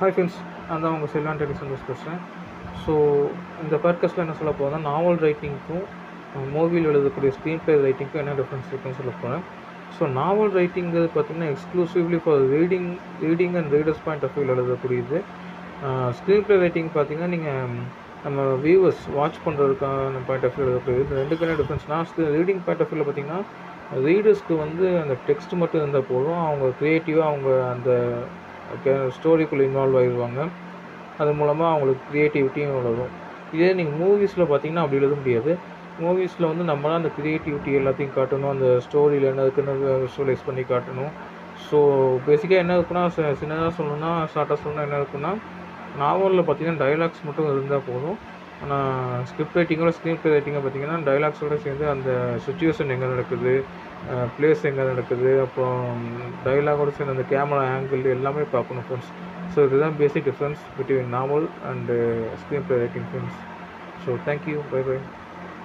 Hi friends நான் தான் உங்கள் செல்வான் டெலிசன் பேசுகிறேன் ஸோ இந்த பர்கஸில் என்ன சொல்ல போகிறேன்னா நாவல் ரைட்டிங்க்கும் மூவியில் எழுதக்கூடிய ஸ்க்ரீன் பிளே ரைட்டிங்க்கும் என்ன டிஃப்ரென்ஸ் இருக்குன்னு சொல்ல போகிறேன் ஸோ நாவல் ரைட்டிங்கிறது பார்த்திங்கன்னா exclusively for reading reading and readers point of வியூவில் எழுதக்கூடியது. ஸ்க்ரீன் ப்ளே ரைட்டிங் பார்த்திங்கன்னா நீங்கள் நம்ம வியூவர்ஸ் வாட்ச் பண்ணுறதுக்கான பாயிண்ட் ஆஃப் வியூ எழுதக்கூடியது. ரெண்டுக்கு என்ன டிஃப்ரென்ஸ்னால் ரீடிங் பாயிண்ட் ஆஃப் வியூவில் பார்த்திங்கன்னா ரீடர்ஸ்க்கு வந்து அந்த டெக்ஸ்ட் மட்டும் இருந்தால் போதும். அவங்க க்ரியேட்டிவாக அவங்க அந்த ஸ்டோரிக்குள்ளே இன்வால்வ் ஆகிடுவாங்க அது மூலமாக அவங்களுக்கு க்ரியேட்டிவிட்டியும் வளரும். இதே நீங்கள் மூவிஸில் பார்த்தீங்கன்னா அப்படி எழுத முடியாது. மூவிஸில் வந்து நம்மளாம் அந்த க்ரியேட்டிவிட்டி எல்லாத்தையும் காட்டணும் அந்த ஸ்டோரியில் என்ன இருக்குன்னு விஷுவலைஸ் பண்ணி காட்டணும். ஸோ பேசிக்காக என்ன இருக்குன்னா சின்னதாக சொல்லணும்னா ஷார்ட்டாக சொல்லணும்னா என்ன இருக்குன்னா நாவலில் பார்த்தீங்கன்னா டைலாக்ஸ் மட்டும் இருந்தால் போதும். ஆனால் ஸ்கிரிப்ட் ரைட்டிங்கோட ஸ்க்ரீன் ப்ளே ரைட்டிங்கை பார்த்தீங்கன்னா டைலாக்ஸோட சேர்ந்து அந்த சுச்சுவேஷன் எங்கே நடக்குது ப்ளேஸ் எங்கே நடக்குது அப்புறம் டைலாகோட சேர்ந்து அந்த கேமரா ஆங்கிள் எல்லாமே பார்க்கணும் ஃப்ரெண்ட்ஸ் ஸோ இதுதான் basic difference between novel and screenplay writing friends so thank you bye bye